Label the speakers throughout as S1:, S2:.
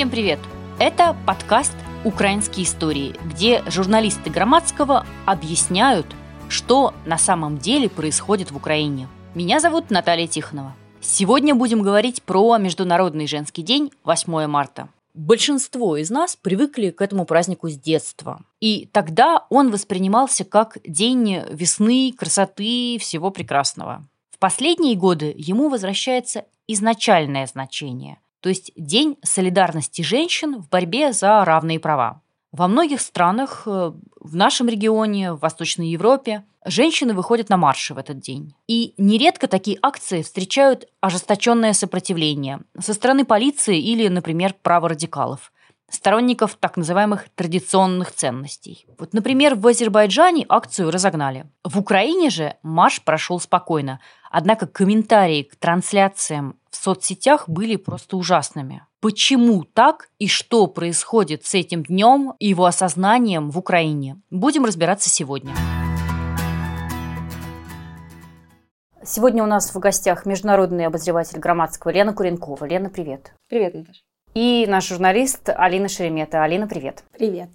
S1: Всем привет! Это подкаст «Украинские истории», где журналисты Громадского объясняют, что на самом деле происходит в Украине. Меня зовут Наталья Тихонова. Сегодня будем говорить про Международный женский день 8 марта. Большинство из нас привыкли к этому празднику с детства. И тогда он воспринимался как день весны, красоты, всего прекрасного. В последние годы ему возвращается изначальное значение – то есть День солидарности женщин в борьбе за равные права. Во многих странах, э, в нашем регионе, в Восточной Европе, женщины выходят на марши в этот день. И нередко такие акции встречают ожесточенное сопротивление со стороны полиции или, например, праворадикалов, сторонников так называемых традиционных ценностей. Вот, например, в Азербайджане акцию разогнали. В Украине же марш прошел спокойно, однако комментарии к трансляциям в соцсетях были просто ужасными. Почему так и что происходит с этим днем и его осознанием в Украине? Будем разбираться сегодня. Сегодня у нас в гостях международный обозреватель Громадского Лена Куренкова. Лена, привет.
S2: Привет, Наташа.
S1: И наш журналист Алина Шеремета. Алина, привет.
S2: Привет.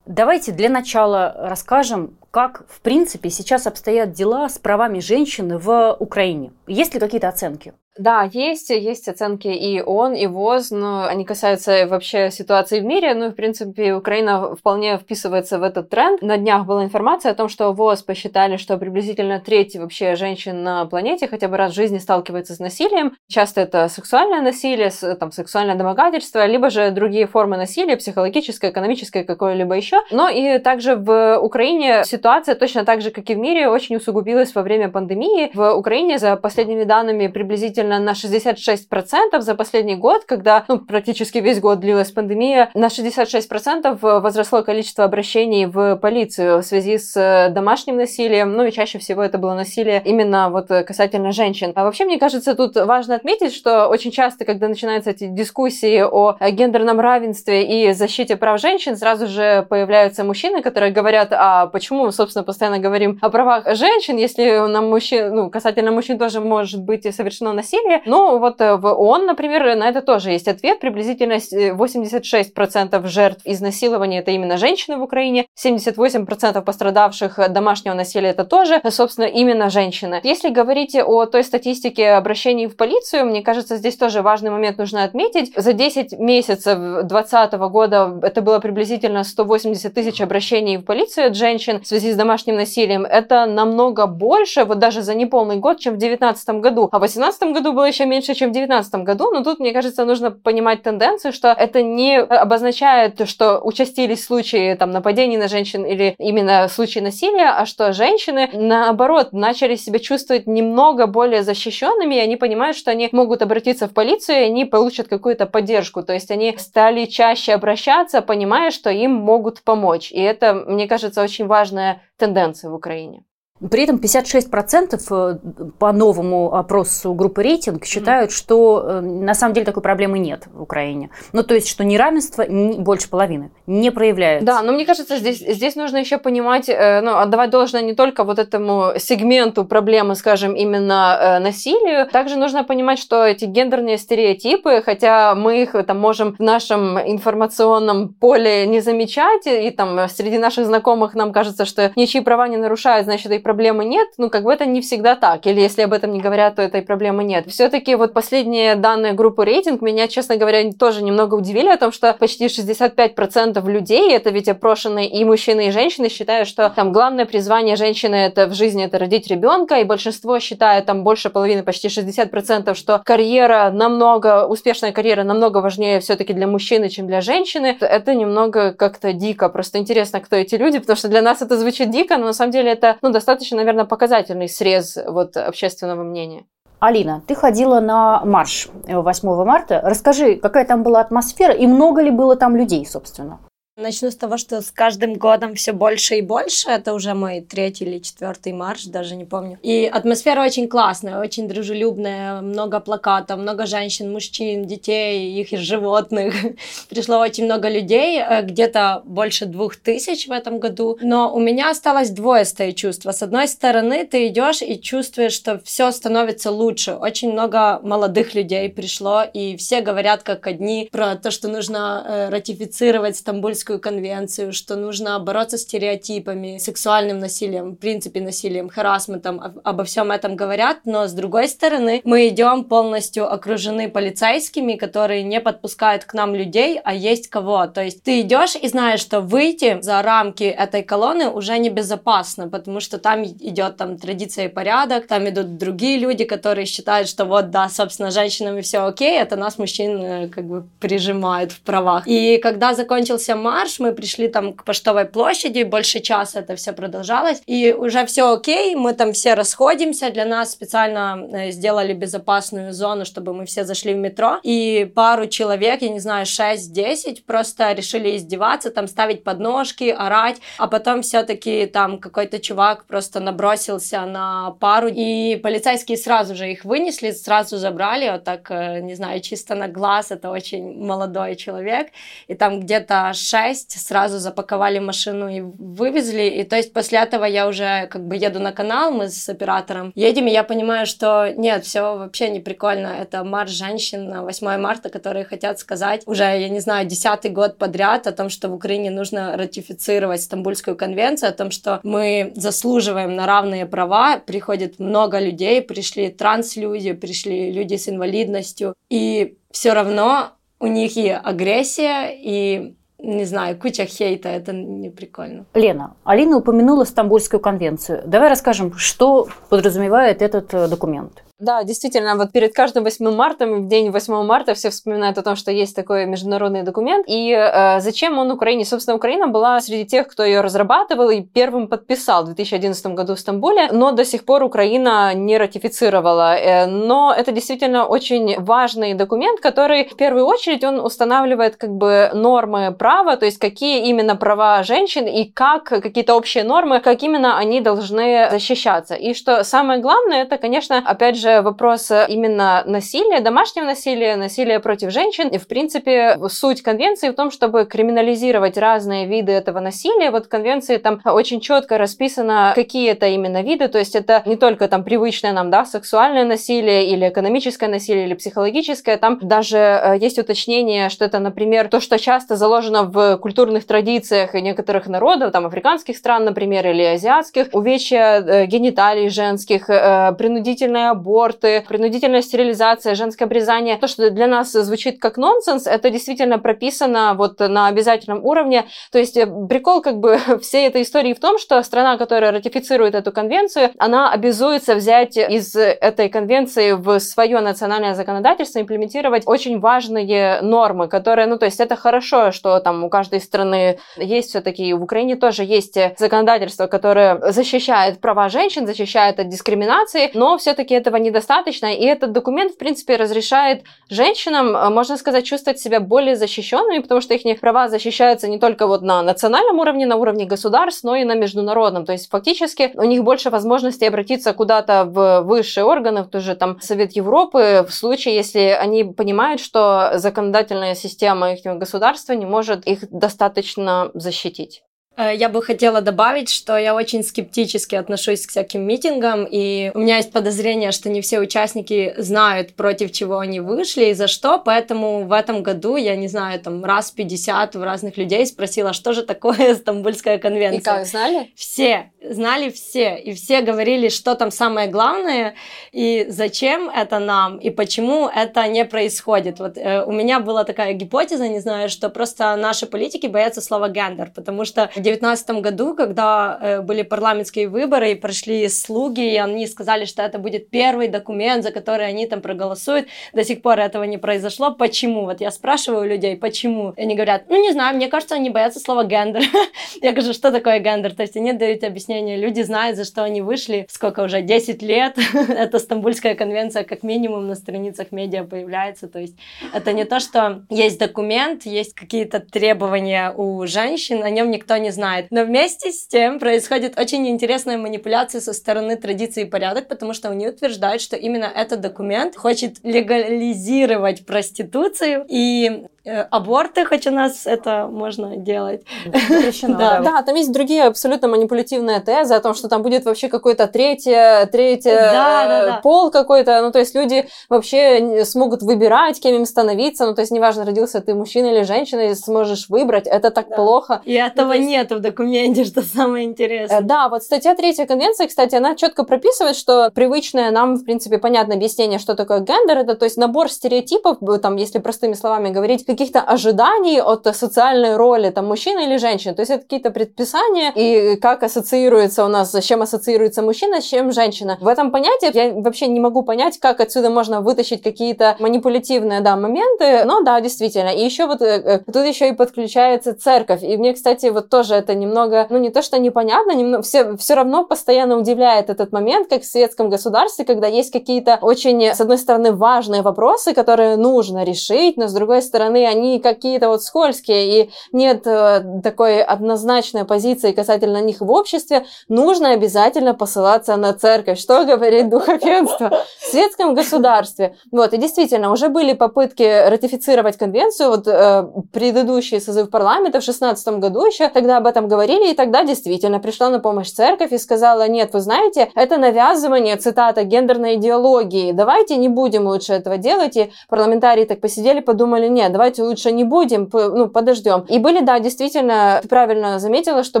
S1: Давайте для начала расскажем, как, в принципе, сейчас обстоят дела с правами женщины в Украине. Есть ли какие-то оценки?
S2: Да, есть, есть оценки и ООН, и ВОЗ, но они касаются вообще ситуации в мире. Ну, в принципе, Украина вполне вписывается в этот тренд. На днях была информация о том, что ВОЗ посчитали, что приблизительно треть вообще женщин на планете хотя бы раз в жизни сталкивается с насилием. Часто это сексуальное насилие, там, сексуальное домогательство, либо же другие формы насилия, психологическое, экономическое, какое-либо еще. Но и также в Украине ситуация точно так же, как и в мире, очень усугубилась во время пандемии. В Украине, за последними данными, приблизительно действительно на 66% за последний год, когда ну, практически весь год длилась пандемия, на 66% возросло количество обращений в полицию в связи с э, домашним насилием, ну и чаще всего это было насилие именно вот касательно женщин. А вообще, мне кажется, тут важно отметить, что очень часто, когда начинаются эти дискуссии о гендерном равенстве и защите прав женщин, сразу же появляются мужчины, которые говорят, а почему мы, собственно, постоянно говорим о правах женщин, если нам мужчин, ну, касательно мужчин тоже может быть совершено насилие, насилия. Ну, вот э, в ООН, например, на это тоже есть ответ. Приблизительно 86% жертв изнасилования – это именно женщины в Украине, 78% пострадавших домашнего насилия – это тоже, собственно, именно женщины. Если говорить о той статистике обращений в полицию, мне кажется, здесь тоже важный момент нужно отметить. За 10 месяцев 2020 года это было приблизительно 180 тысяч обращений в полицию от женщин в связи с домашним насилием. Это намного больше, вот даже за неполный год, чем в 2019 году. А в 2018 году году было еще меньше, чем в 2019 году, но тут, мне кажется, нужно понимать тенденцию, что это не обозначает, что участились случаи там, нападений на женщин или именно случаи насилия, а что женщины, наоборот, начали себя чувствовать немного более защищенными, и они понимают, что они могут обратиться в полицию, и они получат какую-то поддержку. То есть они стали чаще обращаться, понимая, что им могут помочь. И это, мне кажется, очень важная тенденция в Украине.
S1: При этом 56% э, по новому опросу группы рейтинг считают, mm. что э, на самом деле такой проблемы нет в Украине. Ну, то есть, что неравенство больше половины не проявляется.
S2: Да, но мне кажется, здесь, здесь нужно еще понимать, э, ну, отдавать должное не только вот этому сегменту проблемы, скажем, именно насилию, также нужно понимать, что эти гендерные стереотипы, хотя мы их там можем в нашем информационном поле не замечать, и там среди наших знакомых нам кажется, что ничьи права не нарушают, значит, и проблемы нет, ну, как бы это не всегда так. Или если об этом не говорят, то этой проблемы нет. Все-таки вот последние данные группы рейтинг меня, честно говоря, тоже немного удивили о том, что почти 65% людей, это ведь опрошенные и мужчины, и женщины, считают, что там главное призвание женщины это в жизни это родить ребенка, и большинство считает, там больше половины, почти 60%, что карьера намного, успешная карьера намного важнее все-таки для мужчины, чем для женщины. Это немного как-то дико. Просто интересно, кто эти люди, потому что для нас это звучит дико, но на самом деле это ну, достаточно достаточно, наверное, показательный срез вот общественного мнения.
S1: Алина, ты ходила на марш 8 марта. Расскажи, какая там была атмосфера и много ли было там людей, собственно?
S3: Начну с того, что с каждым годом все больше и больше. Это уже мой третий или четвертый марш, даже не помню. И атмосфера очень классная, очень дружелюбная, много плакатов, много женщин, мужчин, детей, их и животных. Пришло очень много людей, э, где-то больше двух тысяч в этом году. Но у меня осталось двоестое чувство. С одной стороны, ты идешь и чувствуешь, что все становится лучше. Очень много молодых людей пришло, и все говорят как одни про то, что нужно э, ратифицировать Стамбульскую Женевскую конвенцию, что нужно бороться с стереотипами, сексуальным насилием, в принципе насилием, харасментом, обо всем этом говорят, но с другой стороны мы идем полностью окружены полицейскими, которые не подпускают к нам людей, а есть кого. То есть ты идешь и знаешь, что выйти за рамки этой колонны уже небезопасно, потому что там идет там традиция и порядок, там идут другие люди, которые считают, что вот да, собственно, женщинами все окей, это нас мужчин э, как бы прижимают в правах. И когда закончился марш, марш, мы пришли там к Поштовой площади, больше часа это все продолжалось, и уже все окей, мы там все расходимся, для нас специально э, сделали безопасную зону, чтобы мы все зашли в метро, и пару человек, я не знаю, 6-10, просто решили издеваться, там ставить подножки, орать, а потом все-таки там какой-то чувак просто набросился на пару, и полицейские сразу же их вынесли, сразу забрали, вот так, э, не знаю, чисто на глаз, это очень молодой человек, и там где-то 6 6, сразу запаковали машину и вывезли. И то есть после этого я уже как бы еду на канал, мы с оператором едем, и я понимаю, что нет, все вообще не прикольно. Это марш женщин на 8 марта, которые хотят сказать уже, я не знаю, десятый год подряд о том, что в Украине нужно ратифицировать Стамбульскую конвенцию, о том, что мы заслуживаем на равные права. Приходит много людей, пришли транслюди, пришли люди с инвалидностью, и все равно у них и агрессия, и не знаю, куча хейта, это не прикольно.
S1: Лена, Алина упомянула Стамбульскую конвенцию. Давай расскажем, что подразумевает этот э, документ.
S2: Да, действительно, вот перед каждым 8 марта, в день 8 марта все вспоминают о том, что есть такой международный документ. И э, зачем он Украине? Собственно, Украина была среди тех, кто ее разрабатывал и первым подписал в 2011 году в Стамбуле, но до сих пор Украина не ратифицировала. Э, но это действительно очень важный документ, который в первую очередь он устанавливает как бы нормы права, то есть какие именно права женщин и как какие-то общие нормы, как именно они должны защищаться. И что самое главное, это, конечно, опять же, же вопрос э, именно насилия, домашнего насилия, насилия против женщин. И, в принципе, суть конвенции в том, чтобы криминализировать разные виды этого насилия. Вот в конвенции там очень четко расписано, какие это именно виды. То есть это не только там привычное нам, да, сексуальное насилие или экономическое насилие или психологическое. Там даже э, есть уточнение, что это, например, то, что часто заложено в культурных традициях некоторых народов, там африканских стран, например, или азиатских, увечья э, гениталий женских, принудительная аборт, аборты, принудительная стерилизация, женское обрезание. То, что для нас звучит как нонсенс, это действительно прописано вот на обязательном уровне. То есть э, прикол как бы всей этой истории в том, что страна, которая ратифицирует эту конвенцию, она обязуется взять из этой конвенции в свое национальное законодательство, имплементировать очень важные нормы, которые, ну, то есть это хорошо, что там у каждой страны есть все-таки, в Украине тоже есть законодательство, которое защищает права женщин, защищает от дискриминации, но все-таки этого недостаточно, и этот документ, в принципе, разрешает женщинам, э, можно сказать, чувствовать себя более защищенными, потому что их права защищаются не только вот на национальном уровне, на уровне государств, но и на международном. То есть фактически у них больше возможностей обратиться куда-то в высшие органы, в тот же там Совет Европы, в случае, если они понимают, что законодательная система их государства не может их достаточно защитить.
S3: Э, я бы хотела добавить, что я очень скептически отношусь к всяким митингам, и у меня есть подозрение, что не все участники знают, против чего они вышли и за что, поэтому в этом году, я не знаю, там раз 50 в разных людей спросила, что же такое Стамбульская конвенция. И
S2: как, знали?
S3: Все, знали все, и все говорили, что там самое главное, и зачем это нам, и почему это не происходит. Вот э, у меня была такая гипотеза, не знаю, что просто наши политики боятся слова гендер, потому что 2019 году, когда э, были парламентские выборы и прошли слуги, и они сказали, что это будет первый документ, за который они там проголосуют, до сих пор этого не произошло. Почему? Вот я спрашиваю людей, почему? И они говорят, ну не знаю, мне кажется, они боятся слова гендер. Я говорю, что такое гендер? То есть они дают объяснение. Люди знают, за что они вышли, сколько уже, 10 лет. это Стамбульская конвенция как минимум на страницах медиа появляется. То есть это не то, что есть документ, есть какие-то требования у женщин, о нем никто не знает. Но вместе с тем происходит очень интересная манипуляция со стороны традиции и порядок, потому что они утверждают, что именно этот документ хочет легализировать проституцию и аборты, хоть у нас это можно делать.
S2: Запрещено, да. да. там есть другие абсолютно манипулятивные тезы о том, что там будет вообще какой-то третье, третье да, да, да. пол какой-то, ну то есть люди вообще смогут выбирать, кем им становиться, ну то есть неважно, родился ты мужчина или женщина, и сможешь выбрать, это так да. плохо.
S3: И этого ну, есть... нет в документе, что самое интересное. Э,
S2: да, вот статья третья конвенции, кстати, она четко прописывает, что привычное нам, в принципе, понятное объяснение, что такое гендер, это то есть набор стереотипов, там, если простыми словами говорить, каких-то ожиданий от социальной роли там мужчины или женщины. То есть это какие-то предписания и как ассоциируется у нас, с чем ассоциируется мужчина, с чем женщина. В этом понятии я вообще не могу понять, как отсюда можно вытащить какие-то манипулятивные, да, моменты. Но да, действительно. И еще вот э, э, тут еще и подключается церковь. И мне, кстати, вот тоже это немного, ну не то, что непонятно, немного, все, все равно постоянно удивляет этот момент, как в светском государстве, когда есть какие-то очень, с одной стороны, важные вопросы, которые нужно решить, но с другой стороны, они какие-то вот скользкие, и нет э, такой однозначной позиции касательно них в обществе, нужно обязательно посылаться на церковь. Что говорит духовенство в светском государстве? Вот, и действительно, уже были попытки ратифицировать конвенцию, вот э, предыдущий созыв парламента в 16 году еще, тогда об этом говорили, и тогда действительно пришла на помощь церковь и сказала, нет, вы знаете, это навязывание, цитата, гендерной идеологии, давайте не будем лучше этого делать, и парламентарии так посидели, подумали, нет, давайте лучше не будем, ну, подождем. И были, да, действительно, ты правильно заметила, что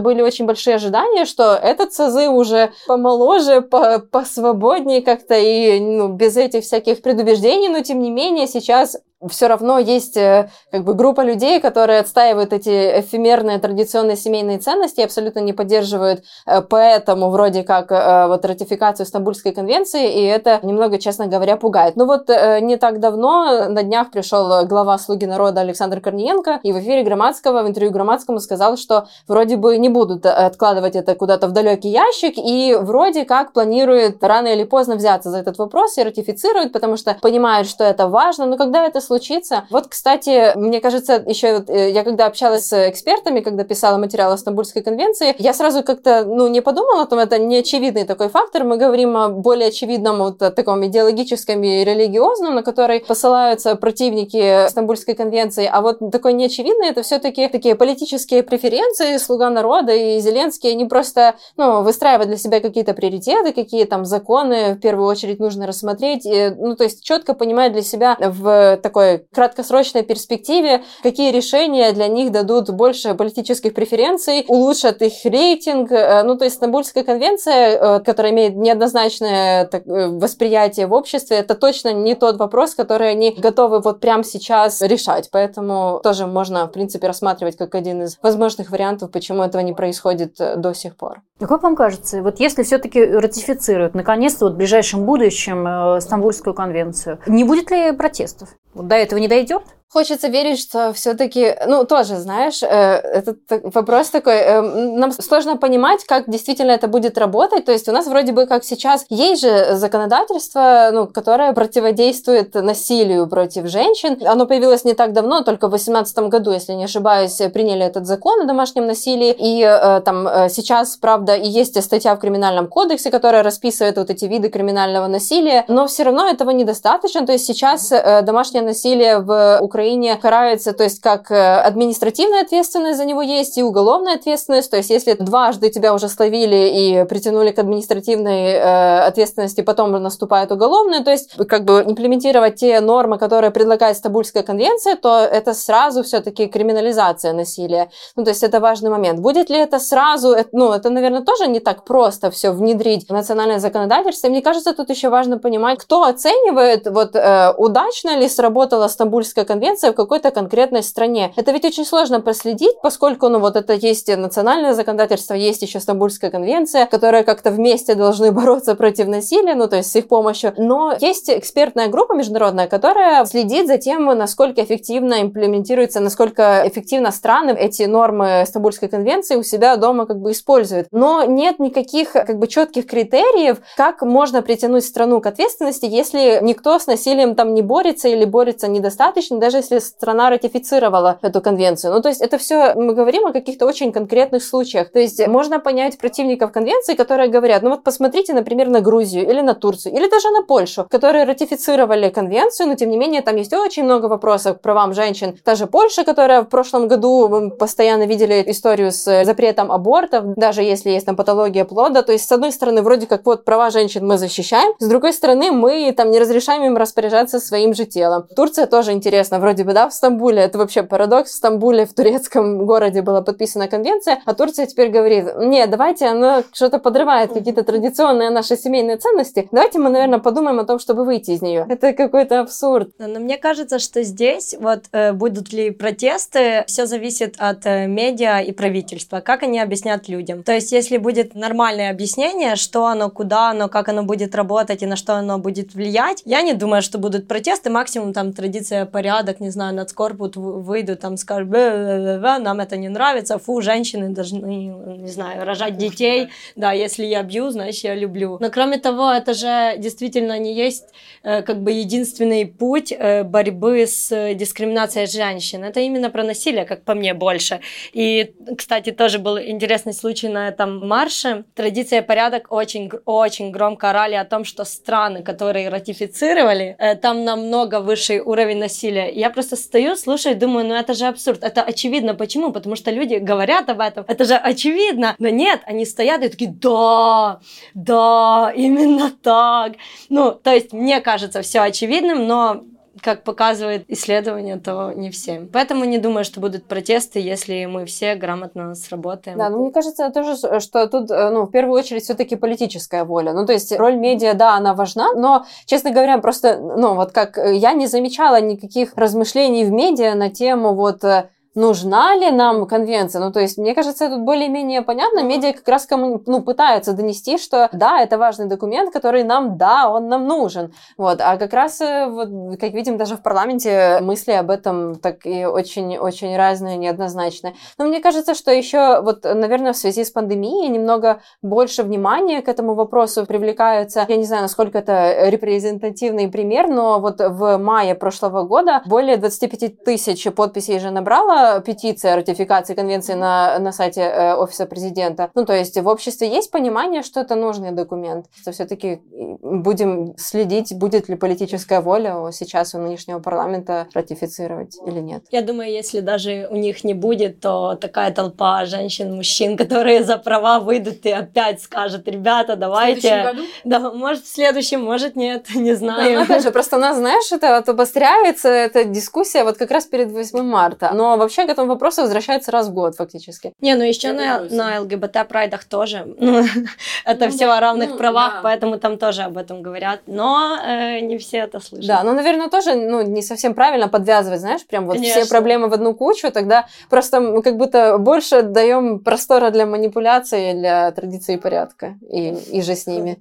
S2: были очень большие ожидания, что этот созыв уже помоложе, по посвободнее как-то и ну, без этих всяких предубеждений, но тем не менее сейчас все равно есть э, как бы группа людей, которые отстаивают эти эфемерные традиционные семейные ценности абсолютно не поддерживают э, поэтому вроде как э, вот ратификацию Стамбульской конвенции, и это немного, честно говоря, пугает. Ну вот не так давно на днях пришел глава «Слуги народа» Александр Корниенко, и в эфире Громадского, в интервью Громадскому сказал, что вроде бы не будут откладывать это куда-то в далекий ящик, и вроде как планирует рано или поздно взяться за этот вопрос и ратифицировать, потому что понимают, что это важно, но когда это случится. Вот, кстати, мне кажется, еще э, я когда общалась с экспертами, когда писала материал о Стамбульской конвенции, я сразу как-то, ну, не подумала о том, это не очевидный такой фактор. Мы говорим о более очевидном вот таком идеологическом и религиозном, на который посылаются противники Стамбульской конвенции, а вот такой неочевидный это все-таки такие политические преференции, слуга народа и Зеленский, они просто, ну, выстраивают для себя какие-то приоритеты, какие там законы в первую очередь нужно рассмотреть, и, ну, то есть четко понимать для себя в такой такой краткосрочной перспективе, какие решения для них дадут больше политических преференций, улучшат их рейтинг. Э, ну, то есть Стамбульская конвенция, э, которая имеет неоднозначное э, восприятие в обществе, это точно не тот вопрос, который они готовы вот прямо сейчас решать. Поэтому тоже можно, в принципе, рассматривать как один из возможных вариантов, почему этого не происходит до сих пор.
S1: Как вам кажется, вот если все-таки ратифицируют наконец-то вот в ближайшем будущем Стамбульскую конвенцию, не будет ли протестов? До этого не дойдет?
S2: Хочется верить, что все-таки, ну, тоже, знаешь, э, этот вопрос такой, э, нам сложно понимать, как действительно это будет работать. То есть у нас вроде бы как сейчас есть же законодательство, ну, которое противодействует насилию против женщин. Оно появилось не так давно, только в 2018 году, если не ошибаюсь, приняли этот закон о домашнем насилии. И э, там э, сейчас, правда, и есть статья в Криминальном кодексе, которая расписывает вот эти виды криминального насилия, но все равно этого недостаточно. То есть сейчас э, домашнее насилие в Украине Украине карается, то есть как э, административная ответственность за него есть и уголовная ответственность, то есть если дважды тебя уже словили и притянули к административной э, ответственности, потом наступает уголовная, то есть как бы имплементировать те нормы, которые предлагает Стамбульская конвенция, то это сразу все-таки криминализация насилия. Ну, то есть это важный момент. Будет ли это сразу, ну, это, наверное, тоже не так просто все внедрить в национальное законодательство. Мне кажется, тут еще важно понимать, кто оценивает, вот э, удачно ли сработала Стамбульская конвенция, конвенция в какой-то конкретной стране. Это ведь очень сложно проследить, поскольку, ну, вот это есть национальное законодательство, есть еще Стамбульская конвенция, которая как-то вместе должны бороться против насилия, ну, то есть с их помощью. Но есть экспертная группа международная, которая следит за тем, насколько эффективно имплементируется, насколько эффективно страны эти нормы Стамбульской конвенции у себя дома как бы используют. Но нет никаких как бы четких критериев, как можно притянуть страну к ответственности, если никто с насилием там не борется или борется недостаточно, даже если страна ратифицировала эту конвенцию. Ну, то есть это все мы говорим о каких-то очень конкретных случаях. То есть можно понять противников конвенции, которые говорят, ну вот посмотрите, например, на Грузию или на Турцию, или даже на Польшу, которые ратифицировали конвенцию, но тем не менее там есть очень много вопросов к правам женщин. Та же Польша, которая в прошлом году мы постоянно видели историю с запретом абортов, даже если есть там патология плода. То есть, с одной стороны, вроде как вот права женщин мы защищаем, с другой стороны, мы там не разрешаем им распоряжаться своим же телом. Турция тоже интересно, вроде бы, да, в Стамбуле, это вообще парадокс, в Стамбуле, в турецком городе была подписана конвенция, а Турция теперь говорит, не, давайте, она что-то подрывает какие-то традиционные наши семейные ценности, давайте мы, наверное, подумаем о том, чтобы выйти из нее. Это какой-то абсурд.
S3: Но мне кажется, что здесь вот э, будут ли протесты, все зависит от э, медиа и правительства, как они объяснят людям. То есть, если будет нормальное объяснение, что оно, куда оно, как оно будет работать и на что оно будет влиять, я не думаю, что будут протесты, максимум там традиция, порядок, не знаю, нацкорпут выйдут, там скажут, нам это не нравится, фу, женщины должны, не знаю, рожать детей, да, если я бью, значит, я люблю. Но кроме того, это же действительно не есть э, как бы единственный путь э, борьбы с дискриминацией женщин. Это именно про насилие, как по мне, больше. И, кстати, тоже был интересный случай на этом марше. Традиция порядок очень, очень громко орали о том, что страны, которые ратифицировали, э, там намного высший уровень насилия. И я просто стою, слушаю, думаю, ну это же абсурд. Это очевидно. Почему? Потому что люди говорят об этом. Это же очевидно. Но нет, они стоят и такие, да, да, именно так. Ну, то есть, мне кажется, все очевидным, но как показывает исследование, то не всем. Поэтому не думаю, что будут протесты, если мы все грамотно сработаем.
S2: Да, ну мне кажется тоже, что тут, э, ну, в первую очередь, все-таки политическая воля. Ну, то есть роль медиа, да, она важна, но, честно говоря, просто, ну, вот как э, я не замечала никаких размышлений в медиа на тему вот э, нужна ли нам конвенция. Ну, то есть, мне кажется, тут более-менее понятно. Медиа как раз кому, ну, пытаются донести, что да, это важный документ, который нам, да, он нам нужен. Вот. А как раз, э, вот, как видим, даже в парламенте мысли об этом так и очень-очень разные, неоднозначные. Но мне кажется, что еще, вот, наверное, в связи с пандемией немного больше внимания к этому вопросу привлекаются. Я не знаю, насколько это репрезентативный пример, но вот в мае прошлого года более 25 тысяч подписей же набрала петиция о ратификации конвенции на, на сайте э, офиса президента. Ну, то есть в обществе есть понимание, что это нужный документ. Что все-таки будем следить, будет ли политическая воля сейчас у нынешнего парламента ратифицировать или нет.
S3: Я думаю, если даже у них не будет, то такая толпа женщин, мужчин, которые за права выйдут и опять скажут, ребята, давайте. В следующем году? Да, может в следующем, может нет, не знаю.
S2: Да, ну, опять же, просто у нас, знаешь, это вот обостряется, эта дискуссия вот как раз перед 8 марта. Но вообще вообще к этому вопросу возвращается раз в год фактически.
S3: Не, ну еще на, на ЛГБТ-прайдах тоже. Ну, это ну, все о равных ну, правах, да. поэтому там тоже об этом говорят. Но э, не все это слышат.
S2: Да, ну, наверное, тоже ну, не совсем правильно подвязывать, знаешь, прям вот Конечно. все проблемы в одну кучу, тогда просто мы как будто больше даем простора для манипуляции, для традиции и порядка, и, и же с ними.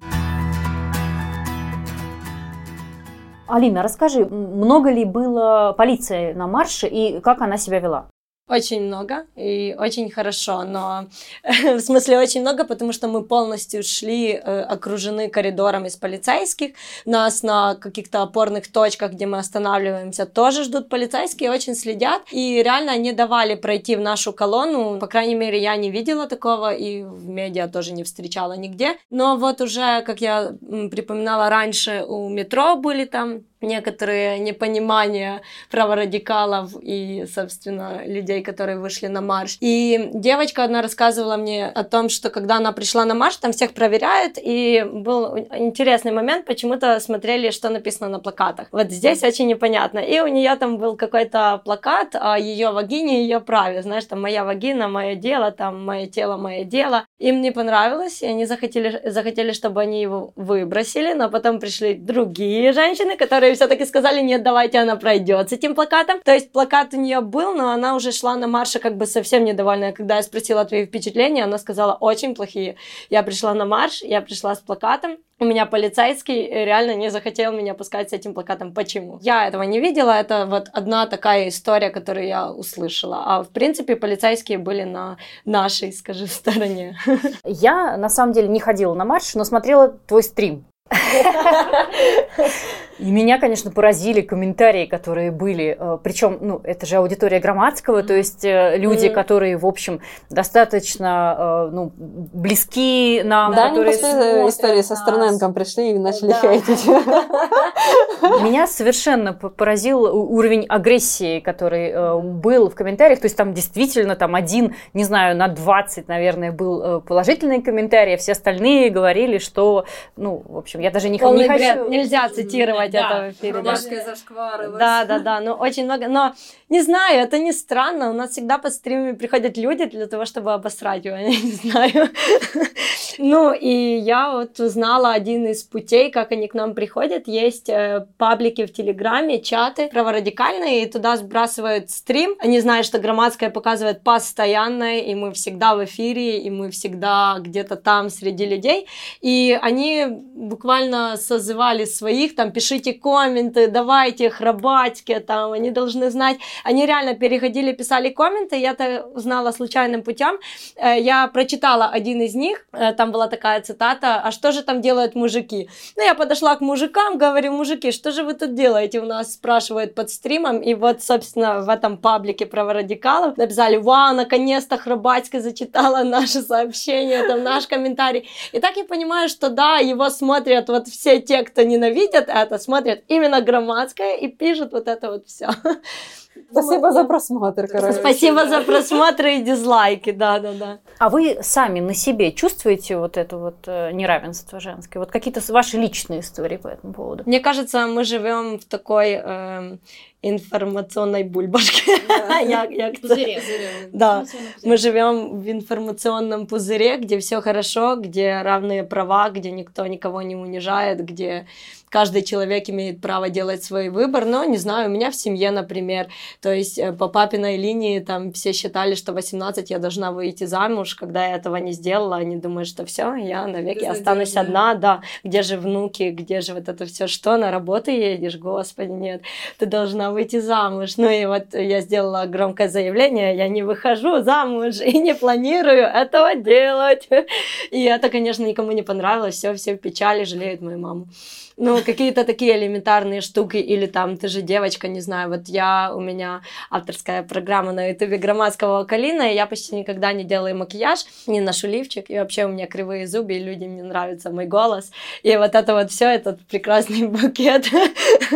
S1: Алина, расскажи, много ли было полиции на марше и как она себя вела?
S3: Очень много и очень хорошо, но в смысле очень много, потому что мы полностью шли э, окружены коридором из полицейских. Нас на каких-то опорных точках, где мы останавливаемся, тоже ждут полицейские, очень следят. И реально они давали пройти в нашу колонну. По крайней мере, я не видела такого и в медиа тоже не встречала нигде. Но вот уже, как я припоминала раньше, у метро были там некоторые непонимания праворадикалов и, собственно, людей, которые вышли на марш. И девочка одна рассказывала мне о том, что когда она пришла на марш, там всех проверяют, и был интересный момент, почему-то смотрели, что написано на плакатах. Вот здесь очень непонятно. И у нее там был какой-то плакат о ее вагине и ее праве. Знаешь, там моя вагина, мое дело, там мое тело, мое дело. Им не понравилось, и они захотели, захотели, чтобы они его выбросили, но потом пришли другие женщины, которые все-таки сказали, нет, давайте она пройдет с этим плакатом. То есть плакат у нее был, но она уже шла на марше как бы совсем недовольная. Когда я спросила твои впечатления, она сказала, очень плохие. Я пришла на марш, я пришла с плакатом, у меня полицейский реально не захотел меня пускать с этим плакатом. Почему? Я этого не видела, это вот одна такая история, которую я услышала. А в принципе полицейские были на нашей, скажи, стороне.
S1: Я на самом деле не ходила на марш, но смотрела твой стрим. И меня, конечно, поразили комментарии, которые были. Э, Причем, ну, это же аудитория Громадского, то есть э, люди, которые, в общем, достаточно э, ну, близки нам.
S2: Да,
S1: которые
S2: они после истории со Стерненком пришли и начали да. хейтить.
S1: Меня совершенно поразил уровень агрессии, который был в комментариях. То есть там действительно там один, не знаю, на 20, наверное, был положительный комментарий, а все остальные говорили, что, ну, в общем, я даже не, не хочу...
S3: Нельзя цитировать да, это в эфире. Да.
S4: зашквары.
S3: Да, да, да, ну очень много. Но не знаю, это не странно. У нас всегда под стримами приходят люди для того, чтобы обосрать его, я не знаю. Ну, и я вот узнала один из путей, как они к нам приходят. Есть э, паблики в Телеграме, чаты праворадикальные, и туда сбрасывают стрим. Они знают, что Громадская показывает постоянно, и мы всегда в эфире, и мы всегда где-то там среди людей. И они буквально созывали своих, там, пишите комменты, давайте, храбатьки, там, они должны знать. Они реально переходили, писали комменты, я это узнала случайным путем. Э, я прочитала один из них, э, там была такая цитата, а что же там делают мужики? Ну, я подошла к мужикам, говорю, мужики, что же вы тут делаете? У нас спрашивают под стримом, и вот, собственно, в этом паблике праворадикалов написали, вау, наконец-то Храбатька зачитала наше сообщение, там наш комментарий. И так я понимаю, что да, его смотрят вот все те, кто ненавидят это, смотрят именно Громадское и пишут вот это вот все.
S2: Спасибо за просмотр, короче.
S3: Спасибо за просмотры и дизлайки, да-да-да.
S1: А вы сами на себе чувствуете вот это вот э, неравенство женское? Вот какие-то ваши личные истории по этому поводу?
S3: Мне кажется, мы живем в такой э, информационной бульбашке.
S4: Пузыре.
S3: Да, мы живем в информационном пузыре, где все хорошо, где равные права, где никто никого не унижает, где каждый человек имеет право делать свой выбор, но, не знаю, у меня в семье, например, то есть э, по папиной линии там все считали, что 18 я должна выйти замуж, когда я этого не сделала, они думают, что все, я навеки останусь одна, да, где же внуки, где же вот это все, что, на работу едешь, господи, нет, ты должна выйти замуж, ну и вот я сделала громкое заявление, я не выхожу замуж и не планирую этого делать, и это, конечно, никому не понравилось, все, все в печали, жалеют мою маму ну, какие-то такие элементарные штуки, или там, ты же девочка, не знаю, вот я, у меня авторская программа на ютубе громадского Калина, и я почти никогда не делаю макияж, не ношу лифчик, и вообще у меня кривые зубы, и людям не нравится мой голос, и вот это вот все, этот прекрасный букет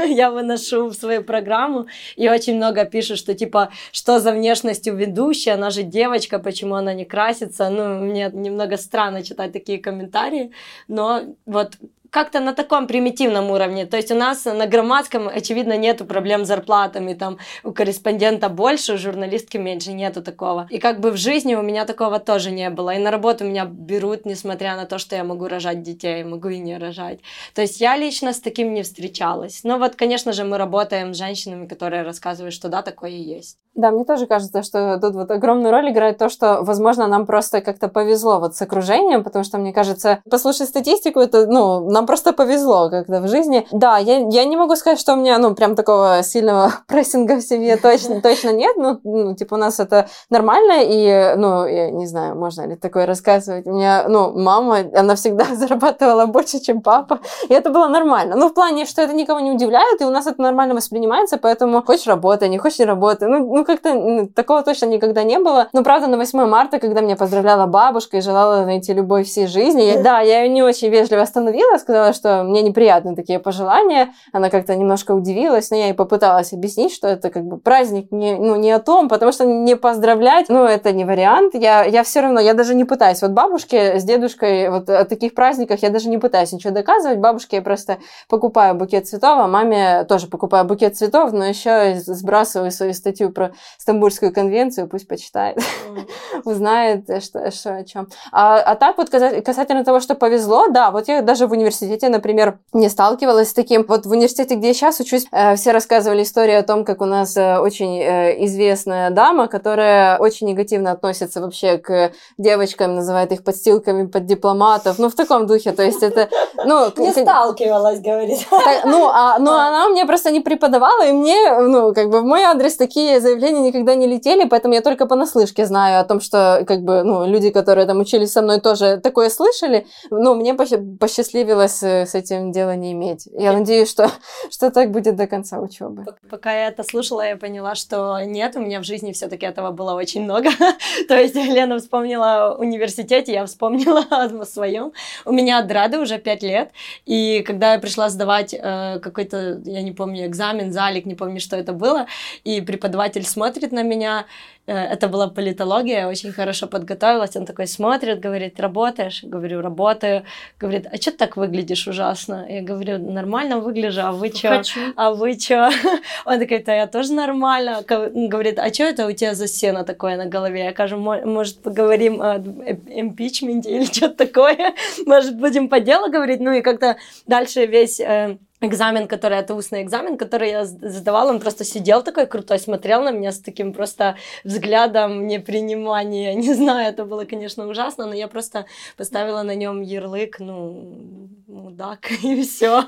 S3: я выношу в свою программу, и очень много пишут, что типа, что за внешностью ведущая, она же девочка, почему она не красится, ну, мне немного странно читать такие комментарии, но вот как-то на таком примитивном уровне. То есть у нас на громадском, очевидно, нету проблем с зарплатами, там у корреспондента больше, у журналистки меньше, нету такого. И как бы в жизни у меня такого тоже не было. И на работу меня берут, несмотря на то, что я могу рожать детей, могу и не рожать. То есть я лично с таким не встречалась. Но вот, конечно же, мы работаем с женщинами, которые рассказывают, что да, такое есть.
S2: Да, мне тоже кажется, что тут вот огромную роль играет то, что, возможно, нам просто как-то повезло вот с окружением, потому что, мне кажется, послушать статистику, это, ну, нам просто повезло как-то в жизни. Да, я, я не могу сказать, что у меня, ну, прям такого сильного прессинга в семье точно, точно нет, ну, ну, типа, у нас это нормально, и, ну, я не знаю, можно ли такое рассказывать. У меня, ну, мама, она всегда зарабатывала больше, чем папа, и это было нормально. Ну, в плане, что это никого не удивляет, и у нас это нормально воспринимается, поэтому хочешь работай, не хочешь не. Ну, ну как-то такого точно никогда не было. Но, правда, на 8 марта, когда меня поздравляла бабушка и желала найти любовь всей жизни, я, да, я ее не очень вежливо остановила, сказала, что мне неприятны такие пожелания. Она как-то немножко удивилась, но я ей попыталась объяснить, что это как бы праздник не, ну, не о том, потому что не поздравлять, ну, это не вариант. Я, я все равно, я даже не пытаюсь. Вот бабушке с дедушкой, вот о таких праздниках я даже не пытаюсь ничего доказывать. Бабушке я просто покупаю букет цветов, а маме тоже покупаю букет цветов, но еще сбрасываю свою статью про про Стамбульскую конвенцию, пусть почитает, узнает, что, что о чем. А, а так вот касательно того, что повезло, да, вот я даже в университете, например, не сталкивалась с таким. Вот в университете, где я сейчас учусь, э, все рассказывали историю о том, как у нас э, очень э, известная дама, которая очень негативно относится вообще к девочкам, называет их подстилками под дипломатов, ну, в таком духе, то есть это, ну...
S3: Не сталкивалась, говорит.
S2: ну, а, ну, она мне просто не преподавала, и мне, ну, как бы в мой адрес такие заявления никогда не летели, поэтому я только понаслышке знаю о том, что, как бы, ну, люди, которые там учились со мной, тоже такое слышали. Ну, мне посчастливилось с этим дело не иметь. Я надеюсь, что, что так будет до конца учебы.
S3: Пока я это слушала, я поняла, что нет, у меня в жизни все-таки этого было очень много. То есть Лена вспомнила университете, я вспомнила о своем. У меня драды уже пять лет, и когда я пришла сдавать э, какой-то, я не помню, экзамен, залик, не помню, что это было, и преподаватель смотрит на меня, Э, это была политология, я очень хорошо подготовилась. Он такой смотрит, говорит, работаешь? Говорю, работаю. Говорит, а что ты так выглядишь ужасно? Я говорю, нормально выгляжу, а вы что? А вы что? Он такой, да я тоже нормально. Говорит, а что это у тебя за сено такое на голове? Я кажу, может, поговорим о импичменте или что-то такое? Может, будем по делу говорить? Ну и как-то дальше весь э, экзамен, который это устный экзамен, который я задавала, он просто сидел такой крутой, смотрел на меня с таким просто взглядом непринимания. Не знаю, это было, конечно, ужасно, но я просто поставила на нем ярлык, ну, мудак, и все.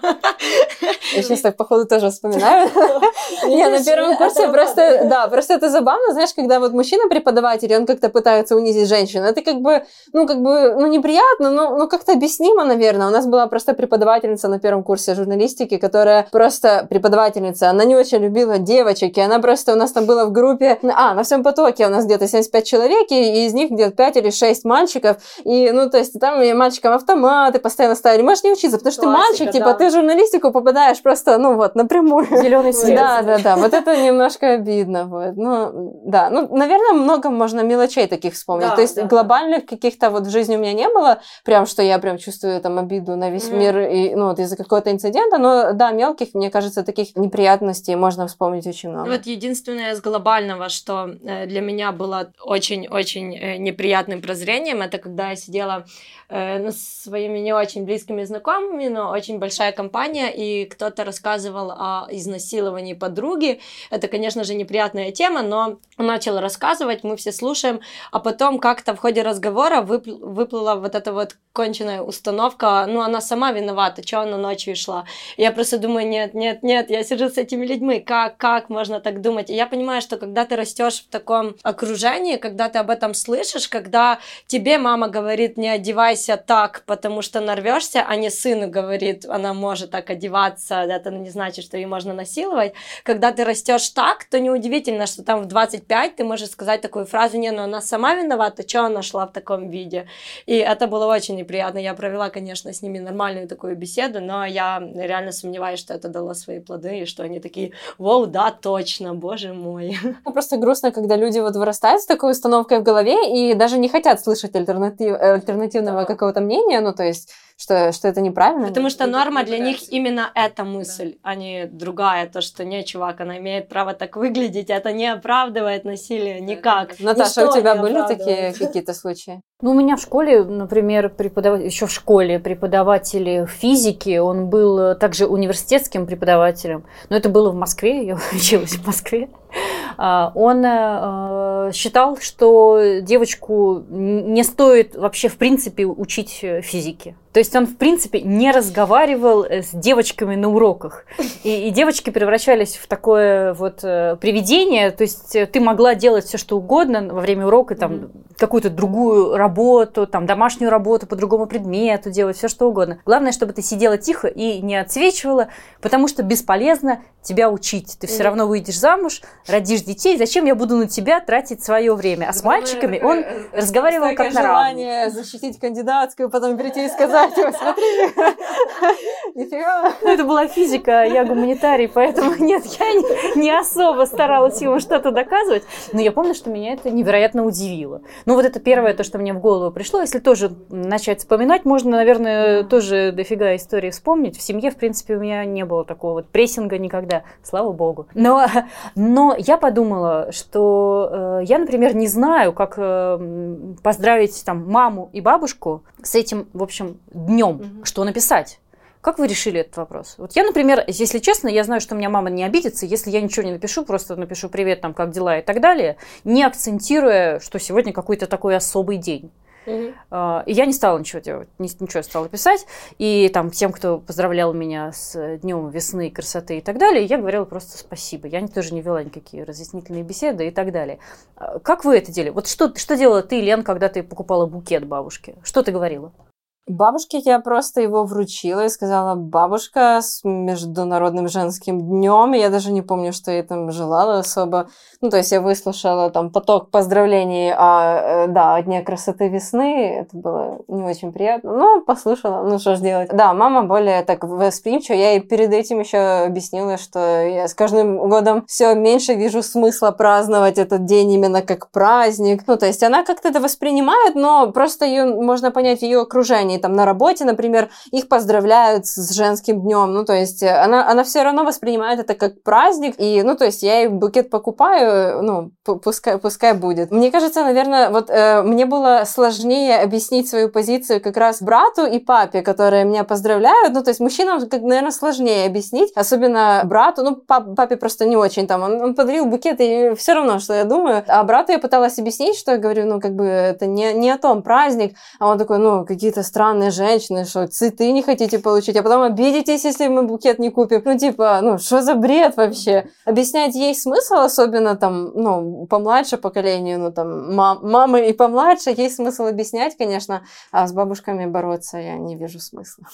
S2: Я сейчас так, походу, тоже вспоминаю. Не, на первом курсе просто, да, просто это забавно, знаешь, когда вот мужчина-преподаватель, он как-то пытается унизить женщину, это как бы, ну, как бы, ну, неприятно, но, как-то объяснимо, наверное. У нас была просто преподавательница на первом курсе журналистики, которая просто преподавательница, она не очень любила девочек, и она просто у нас там была в группе, а, на всем потоке у нас где-то 75 человек, и из них где-то 5 или 6 мальчиков, и, ну, то есть там мальчикам автоматы постоянно ставили, можешь не учиться, потому что Классика, ты мальчик, типа, ты в журналистику попадаешь просто, ну, вот, напрямую.
S3: Зеленый свет.
S2: Да, да, да, вот это немножко обидно, вот, ну, да, ну, наверное, много можно мелочей таких вспомнить, да, то есть да, глобальных да. каких-то вот в жизни у меня не было, прям, что я прям чувствую там обиду на весь mm. мир, и, ну, вот из-за какого-то инцидента, но, да, мелких, мне кажется, таких неприятностей можно вспомнить очень много.
S3: Вот единственное из глобального, что э, для меня было очень-очень э, неприятным прозрением, это когда я сидела э, ну, с своими не очень близкими знакомыми, но очень большая компания, и кто-то рассказывал о изнасиловании подруги. Это, конечно же, неприятная тема, но он начал рассказывать, мы все слушаем, а потом как-то в ходе разговора выпл- выплыла вот эта вот конченая установка, ну, она сама виновата, что она ночью шла. Я просто думаю, нет, нет, нет, я сижу с этими людьми, как, как можно так думать? И я понимаю, что когда ты растешь в таком окружении, когда ты об этом слышишь, когда тебе мама говорит, не одевайся так, потому что нарвешься, а не сыну говорит, она может так одеваться, это не значит, что ее можно насиловать. Когда ты растешь так, то неудивительно, что там в 25 ты можешь сказать такую фразу, не, ну она сама виновата, что она шла в таком виде. И это было очень неприятно. Я провела, конечно, с ними нормальную такую беседу, но я реально сомневаюсь, что это дало свои плоды, и что они такие, вау, да, точно, боже мой.
S2: Ну, просто грустно, когда люди вот вырастают с такой установкой в голове и даже не хотят слышать альтернатив, альтернативного да. какого-то мнения, ну, то есть что, что это неправильно.
S3: Потому что норма для них именно эта мысль, да. а не другая. То, что не, чувак, она имеет право так выглядеть, это не оправдывает насилие никак.
S2: Наташа, Ничто у тебя были такие какие-то случаи?
S1: Ну, у меня в школе, например, преподаватель, еще в школе преподаватель физики, он был также университетским преподавателем, но это было в Москве, я училась в Москве. А, он э, считал, что девочку не стоит вообще в принципе учить физике. То есть он, в принципе, не разговаривал э, с девочками на уроках. И, и девочки превращались в такое вот э, привидение. То есть э, ты могла делать все, что угодно во время урока, там, mm-hmm. какую-то другую работу, там, домашнюю работу по другому предмету делать, все что угодно. Главное, чтобы ты сидела тихо и не отсвечивала, потому что бесполезно тебя учить. Ты mm-hmm. все равно выйдешь замуж, родишь детей. Зачем я буду на тебя тратить свое время? А с мальчиками он разговаривал как на
S2: желание защитить кандидатскую, потом перейти и сказать, сказать, смотри.
S1: Ну, это была физика, а я гуманитарий, поэтому нет, я не, не особо старалась ему что-то доказывать. Но я помню, что меня это невероятно удивило. Ну, вот это первое, то, что мне в голову пришло. Если тоже начать вспоминать, можно, наверное, тоже дофига истории вспомнить. В семье, в принципе, у меня не было такого вот прессинга никогда, слава богу. Но, но я подумала, что э, я, например, не знаю, как э, поздравить там маму и бабушку с этим, в общем, днем, mm-hmm. что написать. Как вы решили этот вопрос? Вот я, например, если честно, я знаю, что у меня мама не обидится, если я ничего не напишу, просто напишу привет, там, как дела и так далее, не акцентируя, что сегодня какой-то такой особый день. Uh-huh. И я не стала ничего делать, ничего стала писать. И там тем, кто поздравлял меня с Днем весны, красоты и так далее, я говорила просто спасибо. Я тоже не вела никакие разъяснительные беседы и так далее. А как вы это делали? Вот что, что делала ты, Лен, когда ты покупала букет бабушке? Что ты говорила?
S2: Бабушке я просто его вручила и сказала, бабушка, с Международным женским днем. Я даже не помню, что я там желала особо. Ну, то есть я выслушала там поток поздравлений о, э, да, о Дне красоты весны. Это было не очень приятно. Но послушала, ну что ж делать. Да, мама более так восприимчива. Я ей перед этим еще объяснила, что я с каждым годом все меньше вижу смысла праздновать этот день именно как праздник. Ну, то есть она как-то это воспринимает, но просто ее можно понять ее окружении там на работе, например, их поздравляют с женским днем. Ну, то есть э, она, она все равно воспринимает это как праздник. И, ну, то есть я ей букет покупаю, ну, пускай, пускай будет. Мне кажется, наверное, вот э, мне было сложнее объяснить свою позицию как раз брату и папе, которые меня поздравляют. Ну, то есть мужчинам, как, наверное, сложнее объяснить, особенно брату. Ну, пап, папе просто не очень там. Он, он подарил букет, и все равно, что я думаю. А брату я пыталась объяснить, что я говорю, ну, как бы это не, не о том праздник. А он такой, ну, какие-то странные странные женщины, что цветы не хотите получить, а потом обидитесь, если мы букет не купим. Ну, типа, ну, что за бред вообще? Объяснять ей смысл, особенно там, ну, помладше поколению, ну, там, мам, мамы и помладше, есть смысл объяснять, конечно, а с бабушками бороться я не вижу смысла.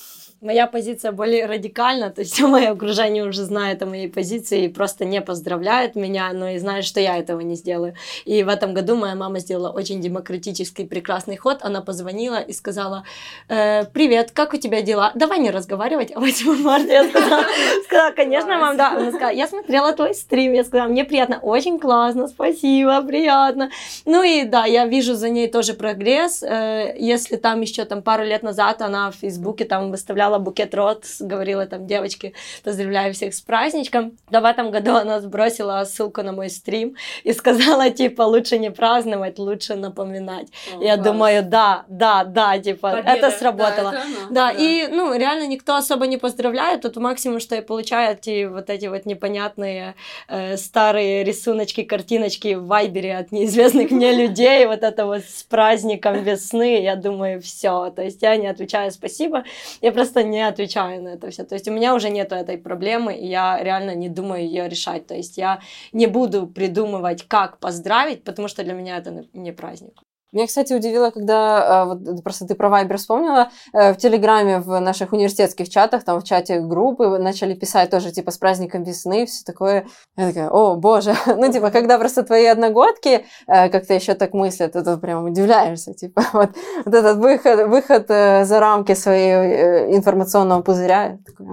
S3: Моя позиция более радикальна, то есть мое окружение уже знает о моей позиции и просто не поздравляет меня, но и знает, что я этого не сделаю. И в этом году моя мама сделала очень демократический прекрасный ход. Она позвонила и сказала, э, привет, как у тебя дела? Давай не разговаривать, а 8 марта я сказала, сказала конечно, мам, да. Она сказала, я смотрела твой стрим, я сказала, мне приятно, очень классно, спасибо, приятно. Ну и да, я вижу за ней тоже прогресс. Э, если там еще там пару лет назад она в Фейсбуке там выставляла букет роз, говорила там, девочки, поздравляю всех с праздничком, то в этом году она сбросила ссылку на мой стрим и сказала, типа, лучше не праздновать, лучше напоминать. О, я класс. думаю, да, да, да, типа, Победа. это сработало. Да, это да, да, и, ну, реально никто особо не поздравляет. Тут максимум, что я получаю, эти вот эти вот непонятные э, старые рисуночки, картиночки в Вайбере от неизвестных мне людей, вот это вот с праздником весны, я думаю, все. То есть я не отвечаю спасибо, я просто не отвечаю на это все. То есть у меня уже нету этой проблемы, и я реально не думаю ее решать. То есть я не буду придумывать, как поздравить, потому что для меня это не праздник.
S2: Меня, кстати, удивило, когда, а, вот просто ты про Вайбер вспомнила, э, в Телеграме, в наших университетских чатах, там в чате группы начали писать тоже, типа, с праздником весны, все такое. Я такая, о, боже. Ну, типа, когда просто твои одногодки э, как-то еще так мыслят, то ты прям удивляешься, типа, вот, вот этот выход, выход э, за рамки своего информационного пузыря. Такой,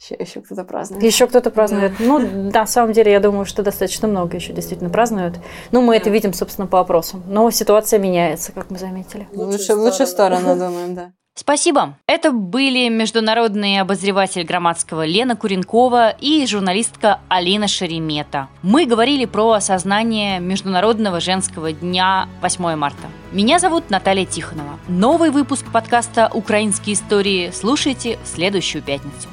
S2: еще, еще кто-то празднует.
S1: Еще кто-то празднует. Да. Ну, на самом деле, я думаю, что достаточно много еще действительно празднуют. Ну, мы да. это видим, собственно, по опросам. Но ситуация меняется, как мы заметили.
S2: Лучше, в лучшую сторону, думаем, да.
S1: Спасибо. Это были международный обозреватель громадского Лена Куренкова и журналистка Алина Шеремета. Мы говорили про осознание Международного женского дня 8 марта. Меня зовут Наталья Тихонова. Новый выпуск подкаста «Украинские истории» слушайте в следующую пятницу.